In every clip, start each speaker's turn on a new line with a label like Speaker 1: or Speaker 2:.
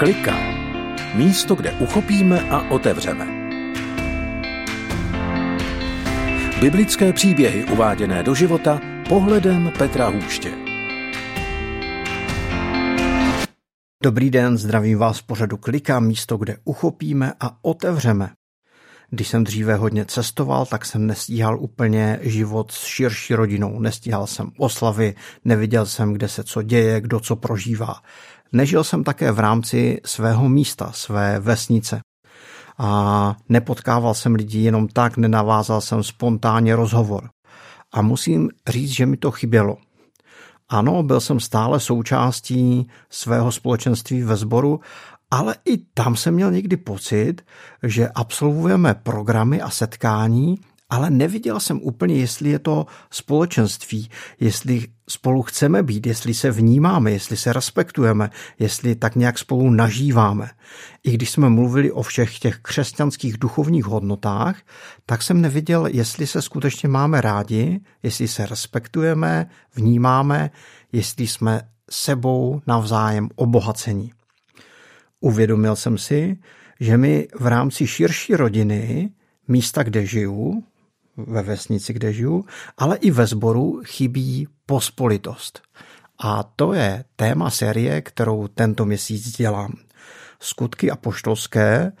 Speaker 1: Klika. Místo, kde uchopíme a otevřeme. Biblické příběhy uváděné do života pohledem Petra Hůště.
Speaker 2: Dobrý den, zdravím vás pořadu Klika, místo, kde uchopíme a otevřeme. Když jsem dříve hodně cestoval, tak jsem nestíhal úplně život s širší rodinou. Nestíhal jsem oslavy, neviděl jsem, kde se co děje, kdo co prožívá. Nežil jsem také v rámci svého místa, své vesnice. A nepotkával jsem lidi jenom tak, nenavázal jsem spontánně rozhovor. A musím říct, že mi to chybělo. Ano, byl jsem stále součástí svého společenství ve sboru, ale i tam jsem měl někdy pocit, že absolvujeme programy a setkání, ale neviděl jsem úplně, jestli je to společenství, jestli spolu chceme být, jestli se vnímáme, jestli se respektujeme, jestli tak nějak spolu nažíváme. I když jsme mluvili o všech těch křesťanských duchovních hodnotách, tak jsem neviděl, jestli se skutečně máme rádi, jestli se respektujeme, vnímáme, jestli jsme sebou navzájem obohacení. Uvědomil jsem si, že mi v rámci širší rodiny, místa, kde žiju, ve vesnici, kde žiju, ale i ve sboru chybí pospolitost. A to je téma série, kterou tento měsíc dělám. Skutky apoštolské,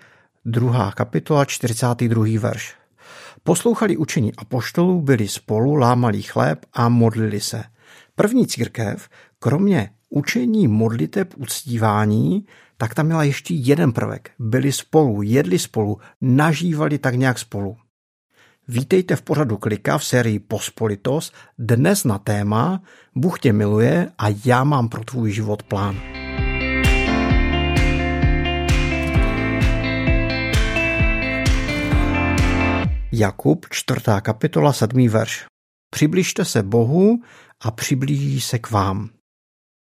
Speaker 2: druhá kapitola, 42. verš. Poslouchali učení apoštolů, byli spolu, lámali chléb a modlili se. První církev, kromě učení modliteb uctívání, tak tam měla ještě jeden prvek. Byli spolu, jedli spolu, nažívali tak nějak spolu. Vítejte v pořadu Klika v sérii Pospolitos, dnes na téma Bůh tě miluje a já mám pro tvůj život plán. Jakub, čtvrtá kapitola, sedmý verš. Přibližte se Bohu a přiblíží se k vám.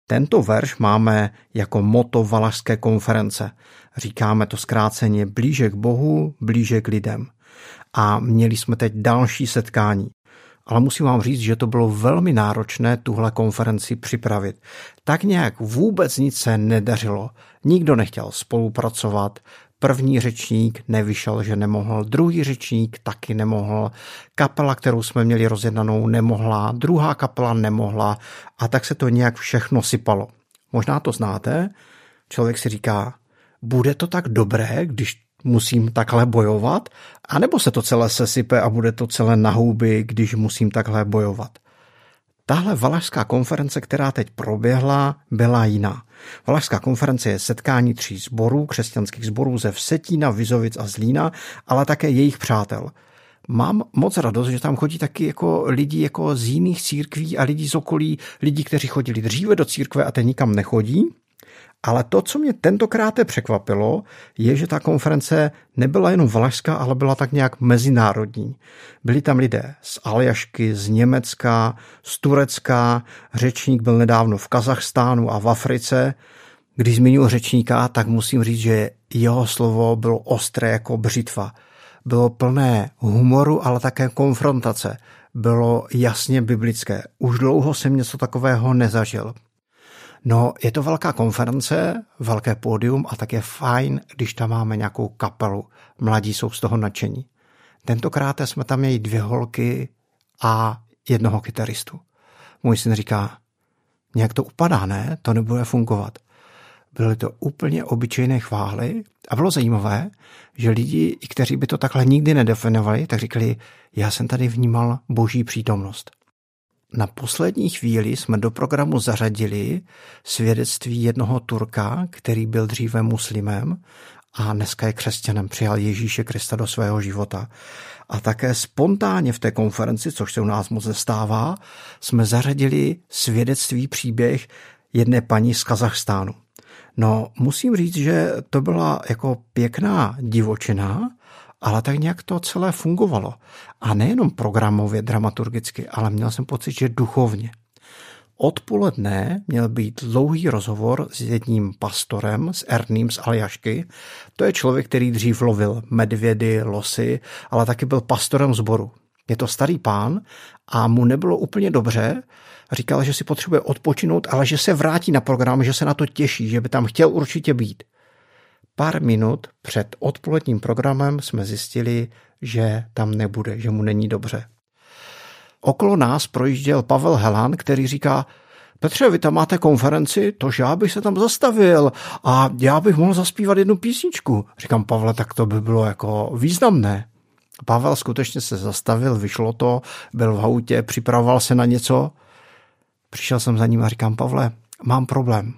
Speaker 2: Tento verš máme jako moto Valašské konference. Říkáme to zkráceně blíže k Bohu, blíže k lidem a měli jsme teď další setkání. Ale musím vám říct, že to bylo velmi náročné tuhle konferenci připravit. Tak nějak vůbec nic se nedařilo. Nikdo nechtěl spolupracovat, První řečník nevyšel, že nemohl, druhý řečník taky nemohl, kapela, kterou jsme měli rozjednanou, nemohla, druhá kapela nemohla a tak se to nějak všechno sypalo. Možná to znáte, člověk si říká, bude to tak dobré, když musím takhle bojovat, anebo se to celé sesype a bude to celé na když musím takhle bojovat. Tahle valašská konference, která teď proběhla, byla jiná. Valašská konference je setkání tří sborů, křesťanských sborů ze Vsetína, Vizovic a Zlína, ale také jejich přátel. Mám moc radost, že tam chodí taky jako lidi jako z jiných církví a lidí z okolí, lidi, kteří chodili dříve do církve a teď nikam nechodí, ale to, co mě tentokrát překvapilo, je, že ta konference nebyla jenom valašská, ale byla tak nějak mezinárodní. Byli tam lidé z Aljašky, z Německa, z Turecka, řečník byl nedávno v Kazachstánu a v Africe. Když zmínil řečníka, tak musím říct, že jeho slovo bylo ostré jako břitva. Bylo plné humoru, ale také konfrontace. Bylo jasně biblické. Už dlouho jsem něco takového nezažil. No, je to velká konference, velké pódium a tak je fajn, když tam máme nějakou kapelu. Mladí jsou z toho nadšení. Tentokrát jsme tam měli dvě holky a jednoho kytaristu. Můj syn říká, nějak to upadá, ne? To nebude fungovat. Byly to úplně obyčejné chvály a bylo zajímavé, že lidi, kteří by to takhle nikdy nedefinovali, tak říkali, já jsem tady vnímal boží přítomnost. Na poslední chvíli jsme do programu zařadili svědectví jednoho Turka, který byl dříve muslimem a dneska je křesťanem, přijal Ježíše Krista do svého života. A také spontánně v té konferenci, což se u nás moc nestává, jsme zařadili svědectví příběh jedné paní z Kazachstánu. No, musím říct, že to byla jako pěkná divočina, ale tak nějak to celé fungovalo. A nejenom programově, dramaturgicky, ale měl jsem pocit, že duchovně. Odpoledne měl být dlouhý rozhovor s jedním pastorem, s Erným z Aljašky. To je člověk, který dřív lovil medvědy, losy, ale taky byl pastorem zboru. Je to starý pán a mu nebylo úplně dobře. Říkal, že si potřebuje odpočinout, ale že se vrátí na program, že se na to těší, že by tam chtěl určitě být. Pár minut před odpoledním programem jsme zjistili, že tam nebude, že mu není dobře. Okolo nás projížděl Pavel Helan, který říká, Petře, vy tam máte konferenci, tož já bych se tam zastavil a já bych mohl zaspívat jednu písničku. Říkám, Pavle, tak to by bylo jako významné. Pavel skutečně se zastavil, vyšlo to, byl v autě, připravoval se na něco. Přišel jsem za ním a říkám, Pavle, mám problém.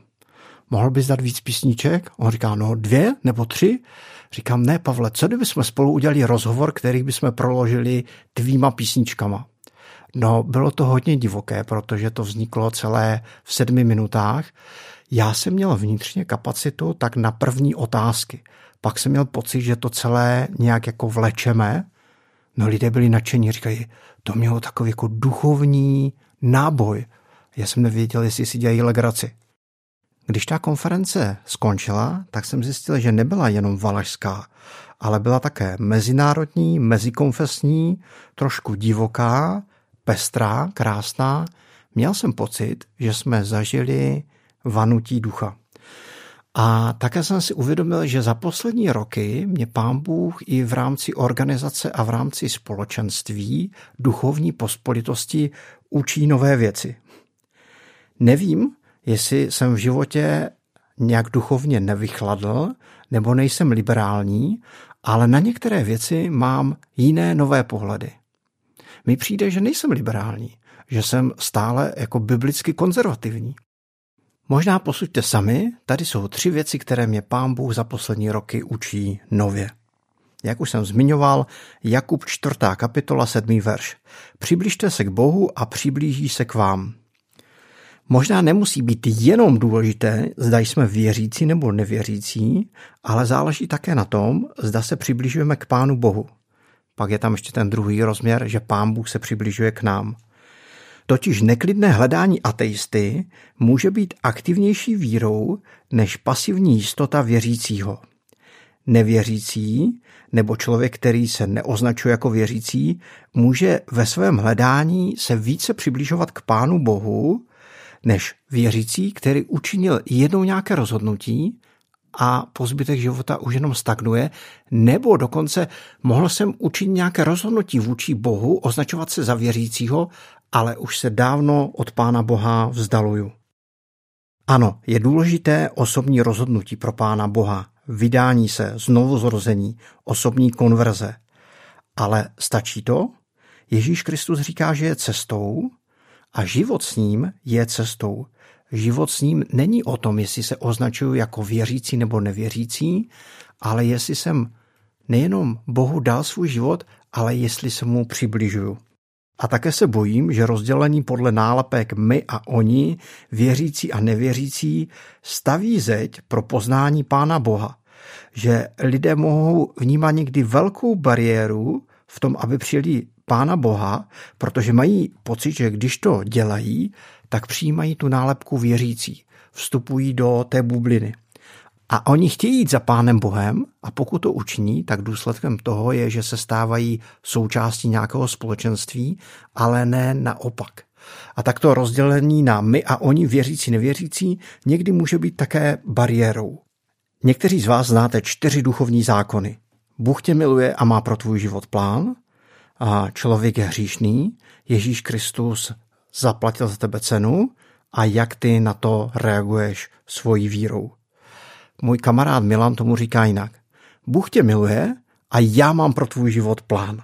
Speaker 2: Mohl bys dát víc písniček? On říká, no dvě nebo tři? Říkám, ne, Pavle, co kdybychom spolu udělali rozhovor, který bychom proložili tvýma písničkama? No, bylo to hodně divoké, protože to vzniklo celé v sedmi minutách. Já jsem měl vnitřně kapacitu tak na první otázky. Pak jsem měl pocit, že to celé nějak jako vlečeme. No lidé byli nadšení, říkají, to mělo takový jako duchovní náboj. Já jsem nevěděl, jestli si dělají legraci. Když ta konference skončila, tak jsem zjistil, že nebyla jenom valašská, ale byla také mezinárodní, mezikonfesní, trošku divoká, pestrá, krásná. Měl jsem pocit, že jsme zažili vanutí ducha. A také jsem si uvědomil, že za poslední roky mě pán Bůh i v rámci organizace a v rámci společenství duchovní pospolitosti učí nové věci. Nevím, jestli jsem v životě nějak duchovně nevychladl, nebo nejsem liberální, ale na některé věci mám jiné nové pohledy. Mi přijde, že nejsem liberální, že jsem stále jako biblicky konzervativní. Možná posuďte sami, tady jsou tři věci, které mě pán Bůh za poslední roky učí nově. Jak už jsem zmiňoval, Jakub 4. kapitola 7. verš. Přibližte se k Bohu a přiblíží se k vám. Možná nemusí být jenom důležité, zda jsme věřící nebo nevěřící, ale záleží také na tom, zda se přibližujeme k Pánu Bohu. Pak je tam ještě ten druhý rozměr, že Pán Bůh se přibližuje k nám. Totiž neklidné hledání ateisty může být aktivnější vírou než pasivní jistota věřícího. Nevěřící nebo člověk, který se neoznačuje jako věřící, může ve svém hledání se více přibližovat k Pánu Bohu, než věřící, který učinil jednou nějaké rozhodnutí a po zbytek života už jenom stagnuje, nebo dokonce mohl jsem učinit nějaké rozhodnutí vůči Bohu, označovat se za věřícího, ale už se dávno od Pána Boha vzdaluju. Ano, je důležité osobní rozhodnutí pro Pána Boha, vydání se, znovu zrození, osobní konverze. Ale stačí to? Ježíš Kristus říká, že je cestou a život s ním je cestou. Život s ním není o tom, jestli se označuju jako věřící nebo nevěřící, ale jestli jsem nejenom Bohu dal svůj život, ale jestli se mu přibližuju. A také se bojím, že rozdělení podle nálepek my a oni, věřící a nevěřící, staví zeď pro poznání Pána Boha. Že lidé mohou vnímat někdy velkou bariéru v tom, aby přijeli Pána Boha, protože mají pocit, že když to dělají, tak přijímají tu nálepku věřící, vstupují do té bubliny. A oni chtějí jít za Pánem Bohem a pokud to učiní, tak důsledkem toho je, že se stávají součástí nějakého společenství, ale ne naopak. A takto rozdělení na my a oni, věřící, nevěřící, někdy může být také bariérou. Někteří z vás znáte čtyři duchovní zákony. Bůh tě miluje a má pro tvůj život plán. A člověk je hříšný, Ježíš Kristus zaplatil za tebe cenu a jak ty na to reaguješ svojí vírou. Můj kamarád Milan tomu říká jinak. Bůh tě miluje a já mám pro tvůj život plán.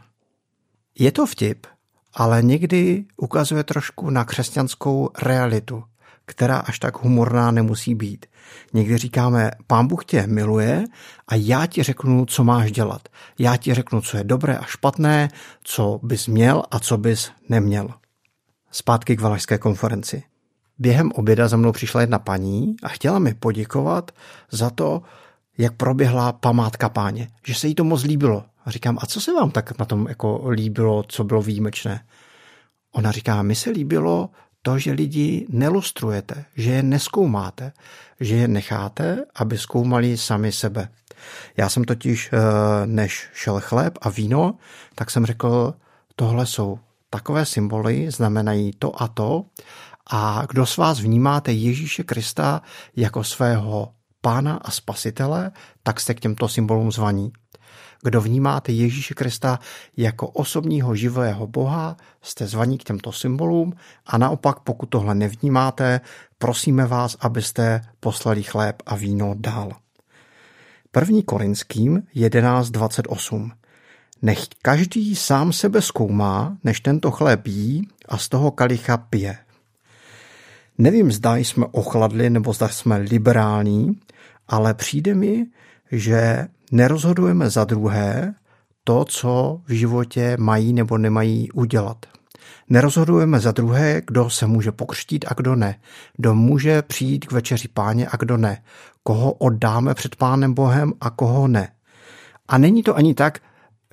Speaker 2: Je to vtip, ale někdy ukazuje trošku na křesťanskou realitu, která až tak humorná nemusí být. Někdy říkáme, pán Bůh tě miluje a já ti řeknu, co máš dělat. Já ti řeknu, co je dobré a špatné, co bys měl a co bys neměl. Zpátky k Valašské konferenci. Během oběda za mnou přišla jedna paní a chtěla mi poděkovat za to, jak proběhla památka páně, že se jí to moc líbilo. A říkám, a co se vám tak na tom jako líbilo, co bylo výjimečné? Ona říká, mi se líbilo to, že lidi nelustrujete, že je neskoumáte, že je necháte, aby zkoumali sami sebe. Já jsem totiž, eh, než šel chléb a víno, tak jsem řekl, tohle jsou takové symboly, znamenají to a to a kdo z vás vnímáte Ježíše Krista jako svého pána a spasitele, tak jste k těmto symbolům zvaní. Kdo vnímáte Ježíše Krista jako osobního živého Boha, jste zvaní k těmto symbolům a naopak, pokud tohle nevnímáte, prosíme vás, abyste poslali chléb a víno dál. První Korinským 11.28 Nech každý sám sebe zkoumá, než tento chléb jí a z toho kalicha pije. Nevím, zda jsme ochladli nebo zda jsme liberální, ale přijde mi, že nerozhodujeme za druhé to, co v životě mají nebo nemají udělat. Nerozhodujeme za druhé, kdo se může pokřtít a kdo ne. Kdo může přijít k večeři páně a kdo ne. Koho oddáme před pánem Bohem a koho ne. A není to ani tak,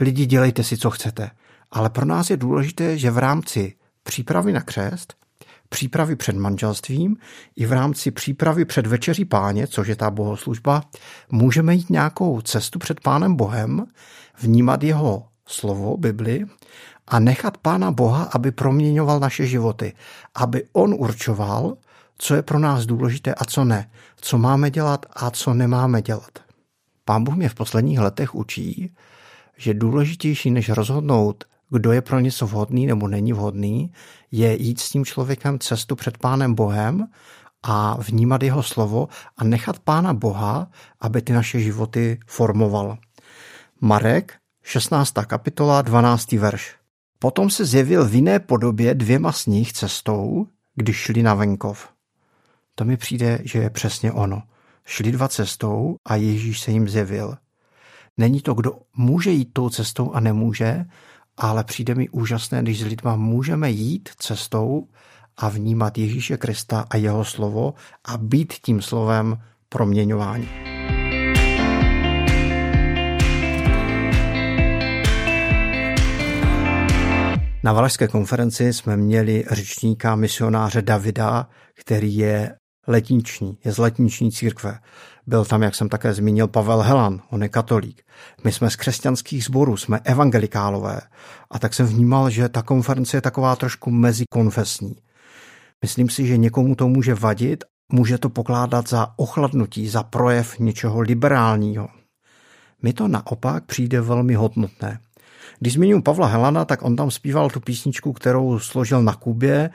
Speaker 2: lidi dělejte si, co chcete. Ale pro nás je důležité, že v rámci přípravy na křest přípravy před manželstvím i v rámci přípravy před večeří páně, což je ta bohoslužba, můžeme jít nějakou cestu před pánem Bohem, vnímat jeho slovo, Bibli a nechat pána Boha, aby proměňoval naše životy, aby on určoval, co je pro nás důležité a co ne, co máme dělat a co nemáme dělat. Pán Bůh mě v posledních letech učí, že důležitější než rozhodnout, kdo je pro něco vhodný nebo není vhodný, je jít s tím člověkem cestu před Pánem Bohem a vnímat jeho slovo a nechat Pána Boha, aby ty naše životy formoval. Marek, 16. kapitola, 12. verš. Potom se zjevil v jiné podobě dvěma z nich cestou, když šli na venkov. To mi přijde, že je přesně ono. Šli dva cestou a Ježíš se jim zjevil. Není to, kdo může jít tou cestou a nemůže, ale přijde mi úžasné, když s lidma můžeme jít cestou a vnímat Ježíše Krista a jeho slovo a být tím slovem proměňování. Na Valašské konferenci jsme měli řečníka misionáře Davida, který je letniční, je z letniční církve. Byl tam, jak jsem také zmínil, Pavel Helan, on je katolík. My jsme z křesťanských sborů, jsme evangelikálové. A tak jsem vnímal, že ta konference je taková trošku mezikonfesní. Myslím si, že někomu to může vadit, může to pokládat za ochladnutí, za projev něčeho liberálního. Mi to naopak přijde velmi hodnotné. Když zmíním Pavla Helana, tak on tam zpíval tu písničku, kterou složil na Kubě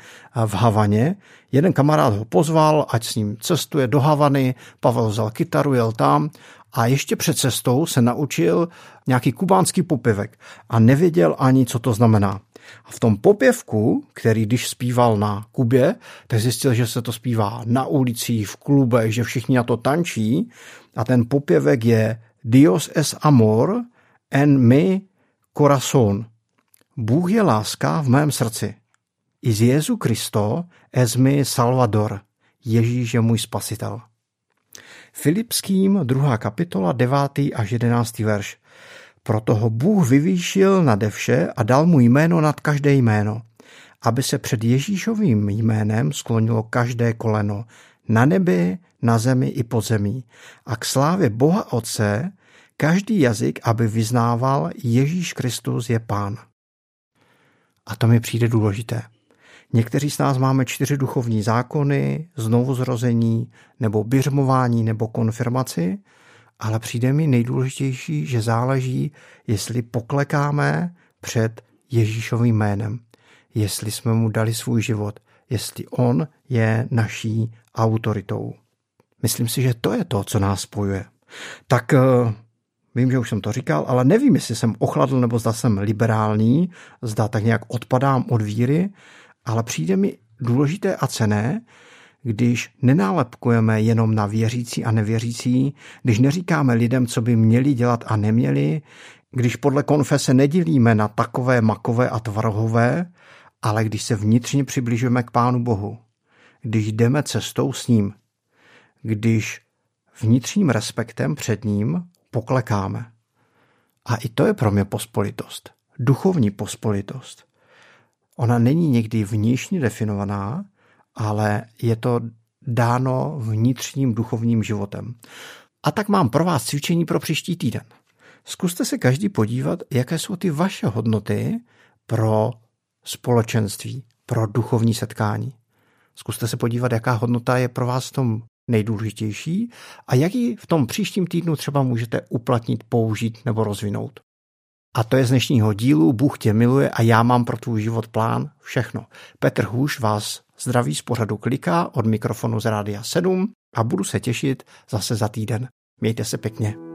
Speaker 2: v Havaně. Jeden kamarád ho pozval, ať s ním cestuje do Havany, Pavel vzal kytaru, jel tam a ještě před cestou se naučil nějaký kubánský popěvek a nevěděl ani, co to znamená. A v tom popěvku, který když zpíval na Kubě, tak zjistil, že se to zpívá na ulicích, v klubech, že všichni na to tančí a ten popěvek je Dios es amor en mi corazón. Bůh je láska v mém srdci. I z Jezu Kristo es mi Salvador. Ježíš je můj spasitel. Filipským 2. kapitola 9. až 11. verš. Proto ho Bůh vyvýšil nade vše a dal mu jméno nad každé jméno, aby se před Ježíšovým jménem sklonilo každé koleno, na nebi, na zemi i pod zemí, a k slávě Boha Otce každý jazyk, aby vyznával Ježíš Kristus je Pán. A to mi přijde důležité. Někteří z nás máme čtyři duchovní zákony, znovuzrození, nebo běžmování, nebo konfirmaci, ale přijde mi nejdůležitější, že záleží, jestli poklekáme před Ježíšovým jménem, jestli jsme mu dali svůj život, jestli on je naší autoritou. Myslím si, že to je to, co nás spojuje. Tak eh, Vím, že už jsem to říkal, ale nevím, jestli jsem ochladl nebo zda jsem liberální, zda tak nějak odpadám od víry, ale přijde mi důležité a cené, když nenálepkujeme jenom na věřící a nevěřící, když neříkáme lidem, co by měli dělat a neměli, když podle konfese nedělíme na takové, makové a tvarohové, ale když se vnitřně přibližujeme k Pánu Bohu, když jdeme cestou s ním, když vnitřním respektem před ním poklekáme. A i to je pro mě pospolitost. Duchovní pospolitost. Ona není někdy vnitřně definovaná, ale je to dáno vnitřním duchovním životem. A tak mám pro vás cvičení pro příští týden. Zkuste se každý podívat, jaké jsou ty vaše hodnoty pro společenství, pro duchovní setkání. Zkuste se podívat, jaká hodnota je pro vás v tom nejdůležitější a jak ji v tom příštím týdnu třeba můžete uplatnit, použít nebo rozvinout. A to je z dnešního dílu Bůh tě miluje a já mám pro tvůj život plán všechno. Petr Hůš vás zdraví z pořadu kliká od mikrofonu z Rádia 7 a budu se těšit zase za týden. Mějte se pěkně.